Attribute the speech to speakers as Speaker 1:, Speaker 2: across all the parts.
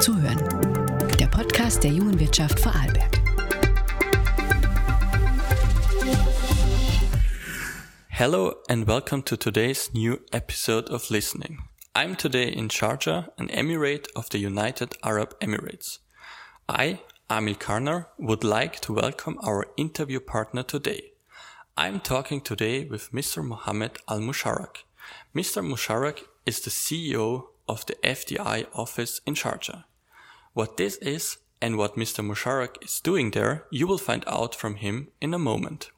Speaker 1: Zuhören. Der Podcast der jungen Wirtschaft Vorarlberg.
Speaker 2: Hello and welcome to today's new episode of Listening. I'm today in Sharjah, an emirate of the United Arab Emirates. I, Amil Karnar, would like to welcome our interview partner today. I'm talking today with Mr. Mohammed Al Musharak. Mr. Musharak is the CEO of the FDI office in Sharjah. What this is and what Mr. Musharrakh is doing there, you will find out from him in a moment.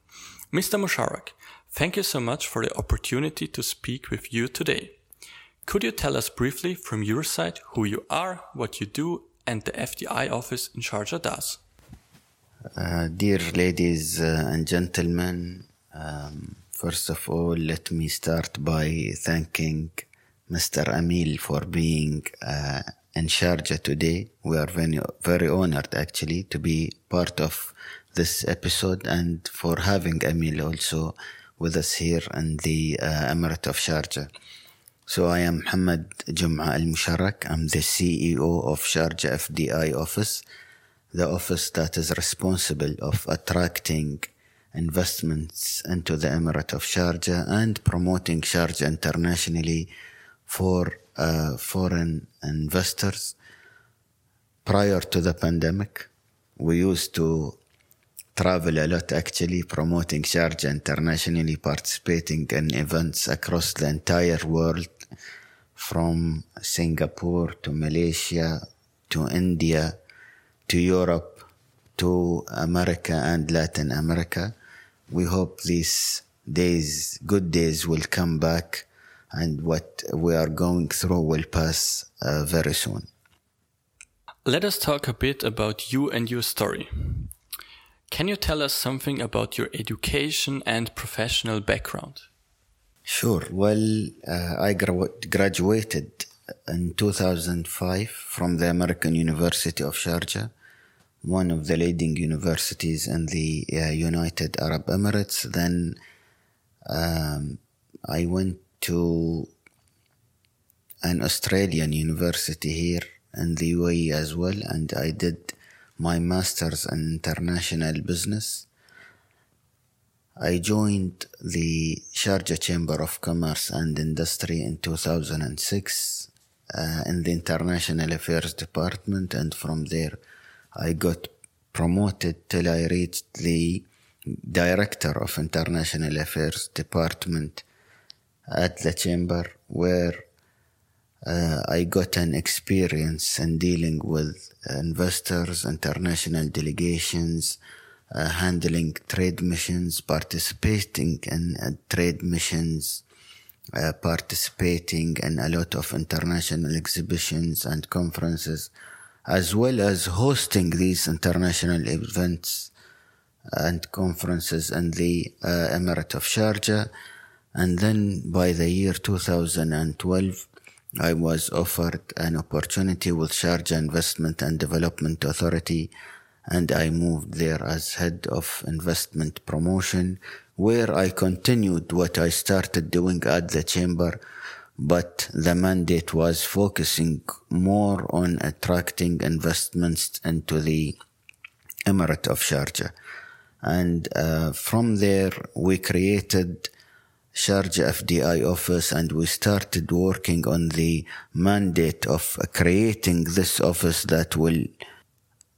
Speaker 2: Mr. Musharrakh, thank you so much for the opportunity to speak with you today. Could you tell us briefly from your side who you are, what you do, and the FDI office in Sharjah does?
Speaker 3: Uh, dear ladies uh, and gentlemen, um, first of all, let me start by thanking Mr. Amil for being uh, in Sharjah today. We are very, very honored actually to be part of this episode and for having Amil also with us here in the uh, Emirate of Sharjah. So I am Muhammad Jum'a Al Musharrakh. I'm the CEO of Sharjah FDI office, the office that is responsible of attracting investments into the Emirate of Sharjah and promoting Sharjah internationally for uh, foreign investors. Prior to the pandemic, we used to travel a lot actually promoting Sharjah internationally, participating in events across the entire world from Singapore to Malaysia to India to Europe to America and Latin America. We hope these days, good days will come back and what we are going through will pass uh, very soon.
Speaker 2: Let us talk a bit about you and your story. Can you tell us something about your education and professional background?
Speaker 3: Sure. Well, uh, I gra- graduated in 2005 from the American University of Sharjah, one of the leading universities in the uh, United Arab Emirates. Then um, I went to an Australian university here in the UAE as well, and I did my master's in international business. I joined the Sharjah Chamber of Commerce and Industry in 2006 uh, in the International Affairs Department, and from there I got promoted till I reached the Director of International Affairs Department at the chamber where uh, I got an experience in dealing with investors, international delegations, uh, handling trade missions, participating in uh, trade missions, uh, participating in a lot of international exhibitions and conferences, as well as hosting these international events and conferences in the uh, Emirate of Sharjah and then by the year 2012, I was offered an opportunity with Sharjah Investment and Development Authority, and I moved there as head of investment promotion, where I continued what I started doing at the chamber, but the mandate was focusing more on attracting investments into the Emirate of Sharjah. And uh, from there, we created Sharjah FDI office and we started working on the mandate of creating this office that will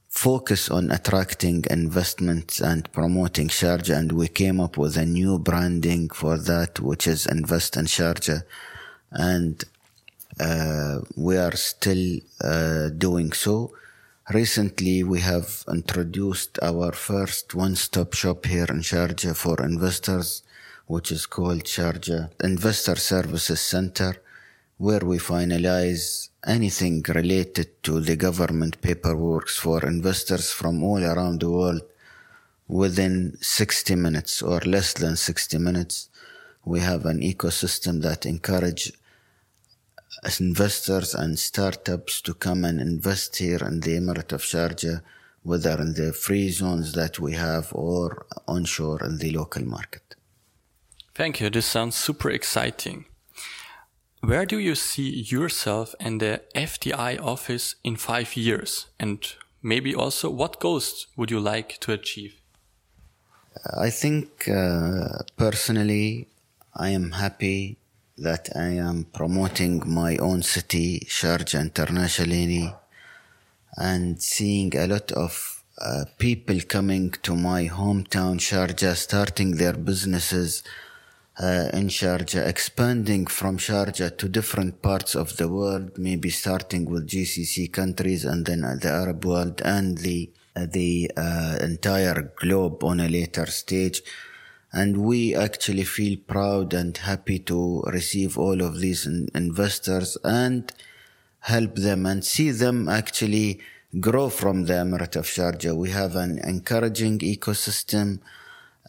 Speaker 3: focus on attracting investments and promoting Sharjah. And we came up with a new branding for that which is Invest in Sharjah. And uh, we are still uh, doing so. Recently, we have introduced our first one-stop shop here in Sharjah for investors which is called Sharjah Investor Services Center, where we finalize anything related to the government paperwork for investors from all around the world within 60 minutes or less than 60 minutes. We have an ecosystem that encourage investors and startups to come and invest here in the Emirate of Sharjah, whether in the free zones that we have or onshore in the local market.
Speaker 2: Thank you. This sounds super exciting. Where do you see yourself and the FDI office in five years? And maybe also what goals would you like to achieve?
Speaker 3: I think uh, personally, I am happy that I am promoting my own city, Sharjah internationally, and seeing a lot of uh, people coming to my hometown, Sharjah, starting their businesses uh, in Sharjah, expanding from Sharjah to different parts of the world, maybe starting with GCC countries and then the Arab world and the uh, the uh, entire globe on a later stage. And we actually feel proud and happy to receive all of these in- investors and help them and see them actually grow from the Emirate of Sharjah. We have an encouraging ecosystem.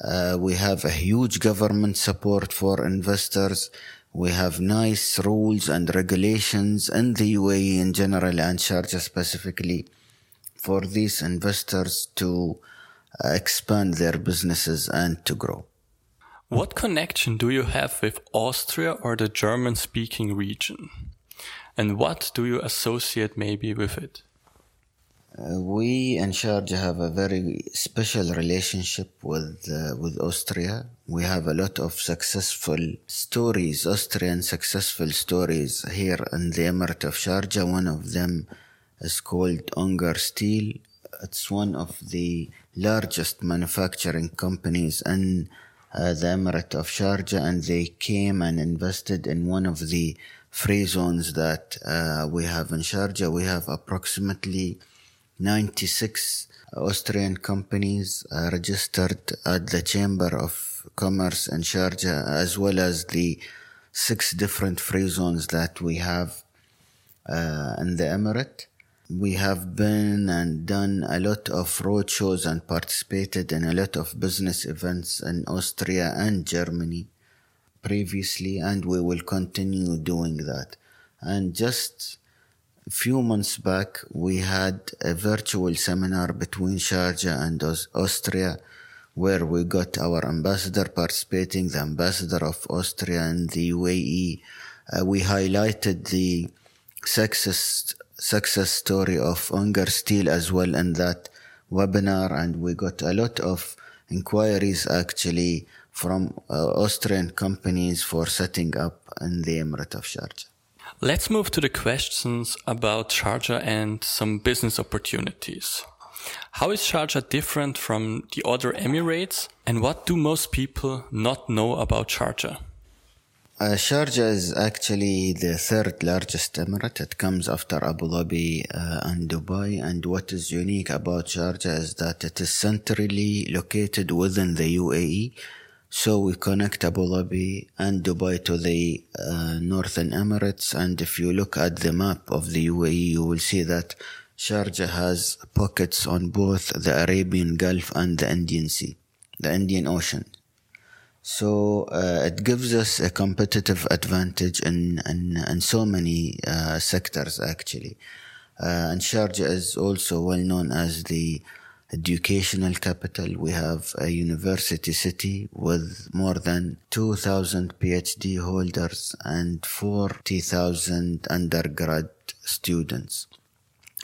Speaker 3: Uh, we have a huge government support for investors. We have nice rules and regulations in the UAE in general and Sharjah specifically for these investors to uh, expand their businesses and to grow.
Speaker 2: What connection do you have with Austria or the German speaking region? And what do you associate maybe with it?
Speaker 3: Uh, we in Sharjah have a very special relationship with uh, with Austria. We have a lot of successful stories, Austrian successful stories here in the Emirate of Sharjah. One of them is called Unger Steel. It's one of the largest manufacturing companies in uh, the Emirate of Sharjah, and they came and invested in one of the free zones that uh, we have in Sharjah. We have approximately 96 Austrian companies registered at the Chamber of Commerce in Sharjah, as well as the six different free zones that we have uh, in the Emirate. We have been and done a lot of road shows and participated in a lot of business events in Austria and Germany previously, and we will continue doing that. And just a few months back, we had a virtual seminar between Sharjah and Austria where we got our ambassador participating, the ambassador of Austria and the UAE. Uh, we highlighted the success, success story of Unger Steel as well in that webinar, and we got a lot of inquiries actually from uh, Austrian companies for setting up in the Emirate of Sharjah.
Speaker 2: Let's move to the questions about Sharjah and some business opportunities. How is Sharjah different from the other Emirates and what do most people not know about Sharjah?
Speaker 3: Uh, Sharjah is actually the third largest emirate. It comes after Abu Dhabi uh, and Dubai. And what is unique about Sharjah is that it is centrally located within the UAE. So we connect Abu Dhabi and Dubai to the uh, Northern Emirates. And if you look at the map of the UAE, you will see that Sharjah has pockets on both the Arabian Gulf and the Indian Sea, the Indian Ocean. So uh, it gives us a competitive advantage in in, in so many uh, sectors actually. Uh, and Sharjah is also well known as the educational capital. We have a university city with more than 2,000 PhD holders and 40,000 undergrad students.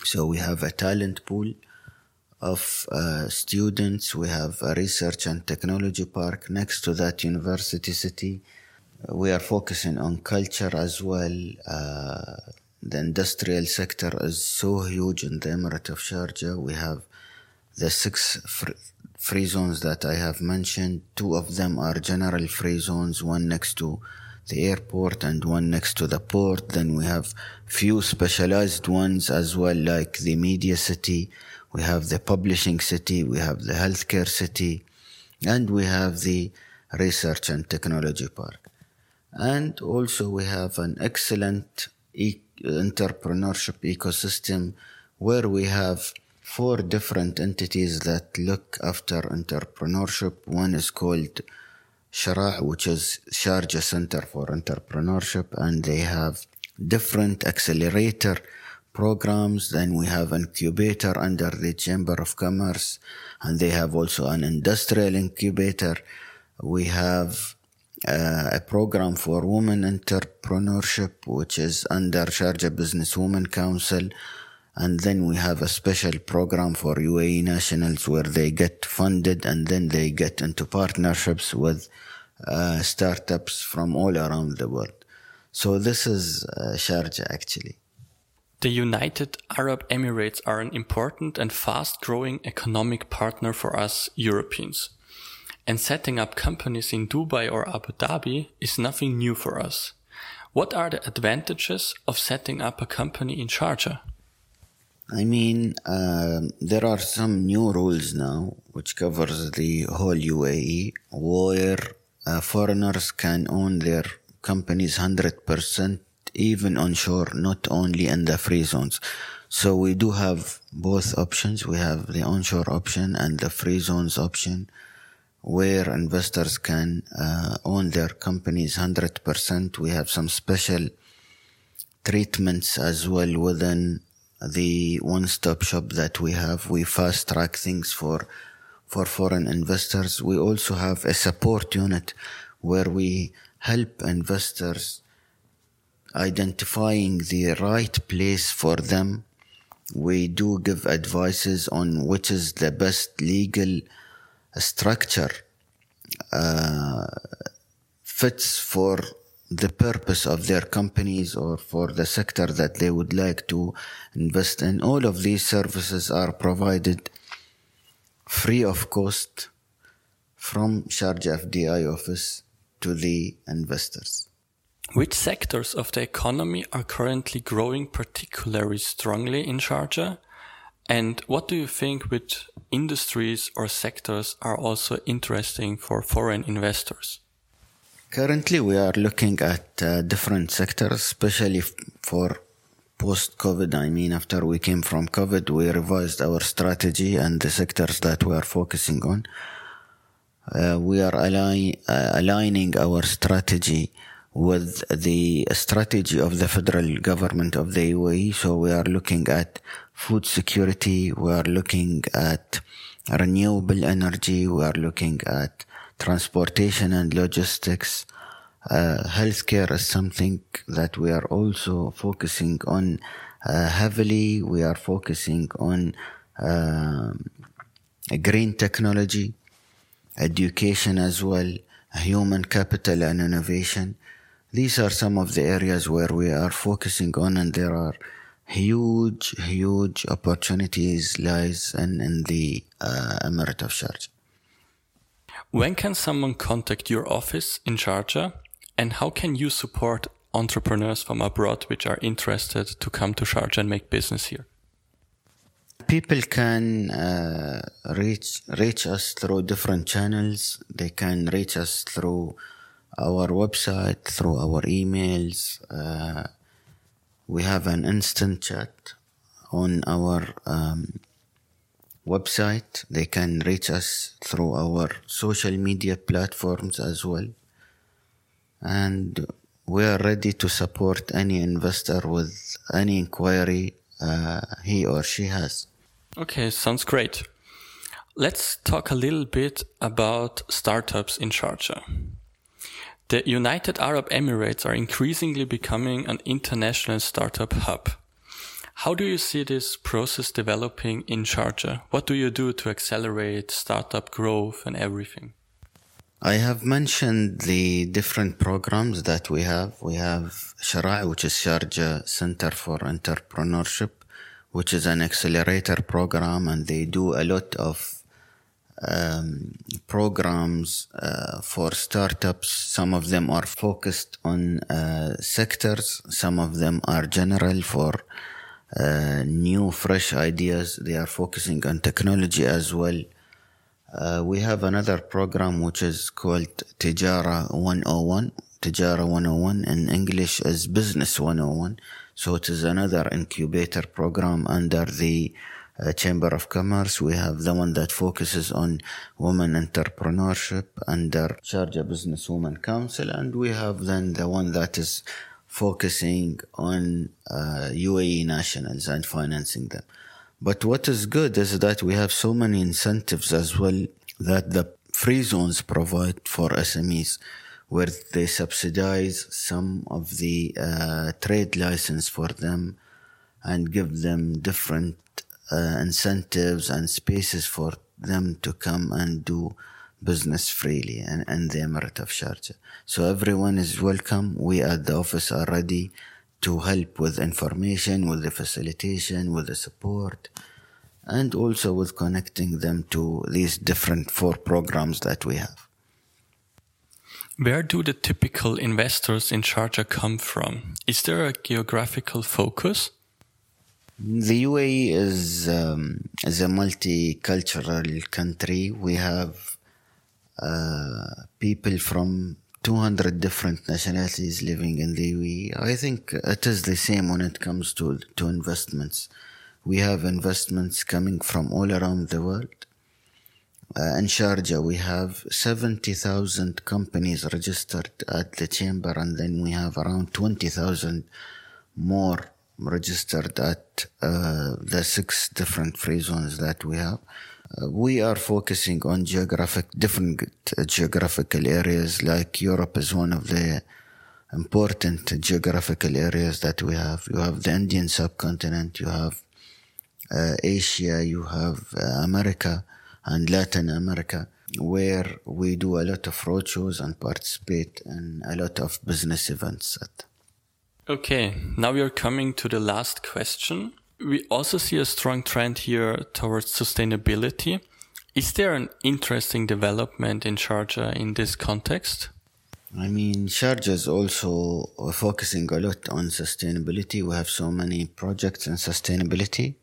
Speaker 3: So we have a talent pool of uh, students. We have a research and technology park next to that university city. We are focusing on culture as well. Uh, the industrial sector is so huge in the Emirate of Sharjah. We have the six free zones that I have mentioned. Two of them are general free zones, one next to the airport and one next to the port. Then we have few specialized ones as well, like the media city. We have the publishing city. We have the healthcare city and we have the research and technology park. And also we have an excellent e- entrepreneurship ecosystem where we have four different entities that look after entrepreneurship. One is called Sheraa, which is Sharjah Center for Entrepreneurship, and they have different accelerator programs. Then we have incubator under the Chamber of Commerce, and they have also an industrial incubator. We have uh, a program for women entrepreneurship, which is under Sharjah Business Women Council. And then we have a special program for UAE nationals where they get funded and then they get into partnerships with uh, startups from all around the world. So this is uh, Sharjah actually.
Speaker 2: The United Arab Emirates are an important and fast growing economic partner for us Europeans. And setting up companies in Dubai or Abu Dhabi is nothing new for us. What are the advantages of setting up a company in Sharjah?
Speaker 3: I mean, uh, there are some new rules now which covers the whole UAE where uh, foreigners can own their companies 100% even onshore, not only in the free zones. So we do have both options. We have the onshore option and the free zones option where investors can uh, own their companies 100%. We have some special treatments as well within the one-stop shop that we have. We fast track things for for foreign investors. We also have a support unit where we help investors identifying the right place for them. We do give advices on which is the best legal structure uh, fits for the purpose of their companies or for the sector that they would like to invest in. All of these services are provided free of cost from Sharjah FDI office to the investors.
Speaker 2: Which sectors of the economy are currently growing particularly strongly in Sharjah? And what do you think which industries or sectors are also interesting for foreign investors?
Speaker 3: Currently, we are looking at uh, different sectors, especially for post COVID. I mean, after we came from COVID, we revised our strategy and the sectors that we are focusing on. Uh, we are align, uh, aligning our strategy with the strategy of the federal government of the UAE. So we are looking at food security. We are looking at renewable energy. We are looking at transportation and logistics. Uh, healthcare is something that we are also focusing on uh, heavily. We are focusing on uh, green technology, education as well, human capital and innovation. These are some of the areas where we are focusing on, and there are huge, huge opportunities lies in, in the uh, Emirate of Sharjah.
Speaker 2: When can someone contact your office in Sharjah, and how can you support entrepreneurs from abroad which are interested to come to Sharjah and make business here?
Speaker 3: People can uh, reach reach us through different channels. They can reach us through our website, through our emails. Uh, we have an instant chat on our um, website. They can reach us through our social media platforms as well. And we are ready to support any investor with any inquiry uh, he or she has.
Speaker 2: Okay, sounds great. Let's talk a little bit about startups in Sharjah. The United Arab Emirates are increasingly becoming an international startup hub. How do you see this process developing in Sharjah? What do you do to accelerate startup growth and everything?
Speaker 3: I have mentioned the different programs that we have. We have Sheraa, which is Sharjah Center for Entrepreneurship, which is an accelerator program, and they do a lot of um, programs uh, for startups. Some of them are focused on uh, sectors. Some of them are general for uh, new, fresh ideas. They are focusing on technology as well. Uh, we have another program which is called Tijara 101. Tijara 101 in English is Business 101. So it is another incubator program under the uh, Chamber of Commerce. We have the one that focuses on women entrepreneurship under Sharjah Business Women Council. And we have then the one that is focusing on uh, UAE nationals and financing them. But what is good is that we have so many incentives as well that the free zones provide for SMEs where they subsidize some of the uh, trade license for them and give them different uh, incentives and spaces for them to come and do business freely and, and the Emirate of Sharjah. So everyone is welcome. We at the office are ready to help with information, with the facilitation, with the support, and also with connecting them to these different four programs that we have.
Speaker 2: Where do the typical investors in Sharjah come from? Is there a geographical focus?
Speaker 3: The UAE is um, is a multicultural country. We have people from 200 different nationalities living in the UAE. I think it is the same when it comes to to investments. We have investments coming from all around the world. Uh, in Sharjah, we have 70,000 companies registered at the chamber, and then we have around 20,000 more registered at uh, the six different free zones that we have. We are focusing on geographic, different uh, geographical areas, like Europe is one of the important geographical areas that we have. You have the Indian subcontinent, you have uh, Asia, you have uh, America and Latin America, where we do a lot of roadshows and participate in a lot of business events. At.
Speaker 2: Okay, now we are coming to the last question. We also see a strong trend here towards sustainability. Is there an interesting development in Sharjah in this context?
Speaker 3: I mean, Sharjah is also focusing a lot on sustainability. We have so many projects in sustainability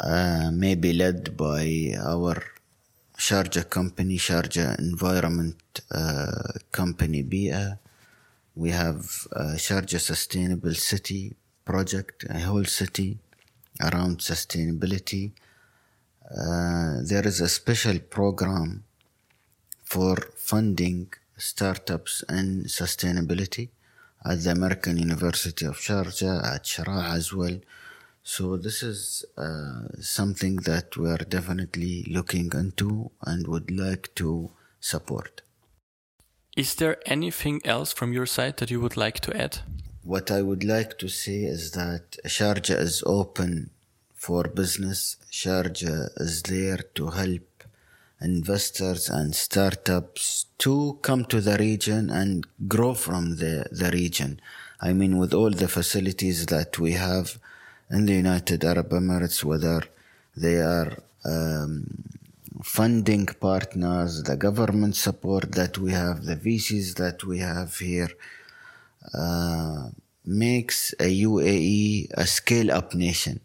Speaker 3: uh, maybe led by our Sharjah company, Sharjah Environment uh, Company Bee'ah. We have uh, Sharjah Sustainable City project, a whole city around sustainability. Uh, there is a special program for funding startups in sustainability at the American University of Sharjah, at Sheraa as well. So this is uh, something that we are definitely looking into and would like to support.
Speaker 2: Is there anything else from your side that you would like to add?
Speaker 3: What I would like to say is that Sharjah is open for business. Sharjah is there to help investors and startups to come to the region and grow from the, the region. I mean, with all the facilities that we have, in the United Arab Emirates, whether they are um, funding partners, the government support that we have, the VCs that we have here, uh, makes a UAE a scale up nation,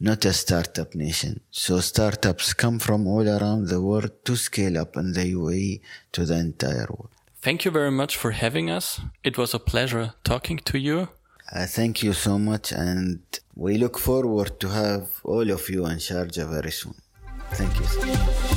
Speaker 3: not a startup nation. So startups come from all around the world to scale up in the UAE to the entire world.
Speaker 2: Thank you very much for having us. It was a pleasure talking to you.
Speaker 3: Uh, thank you so much, and we look forward to have all of you in Sharjah very soon. Thank you.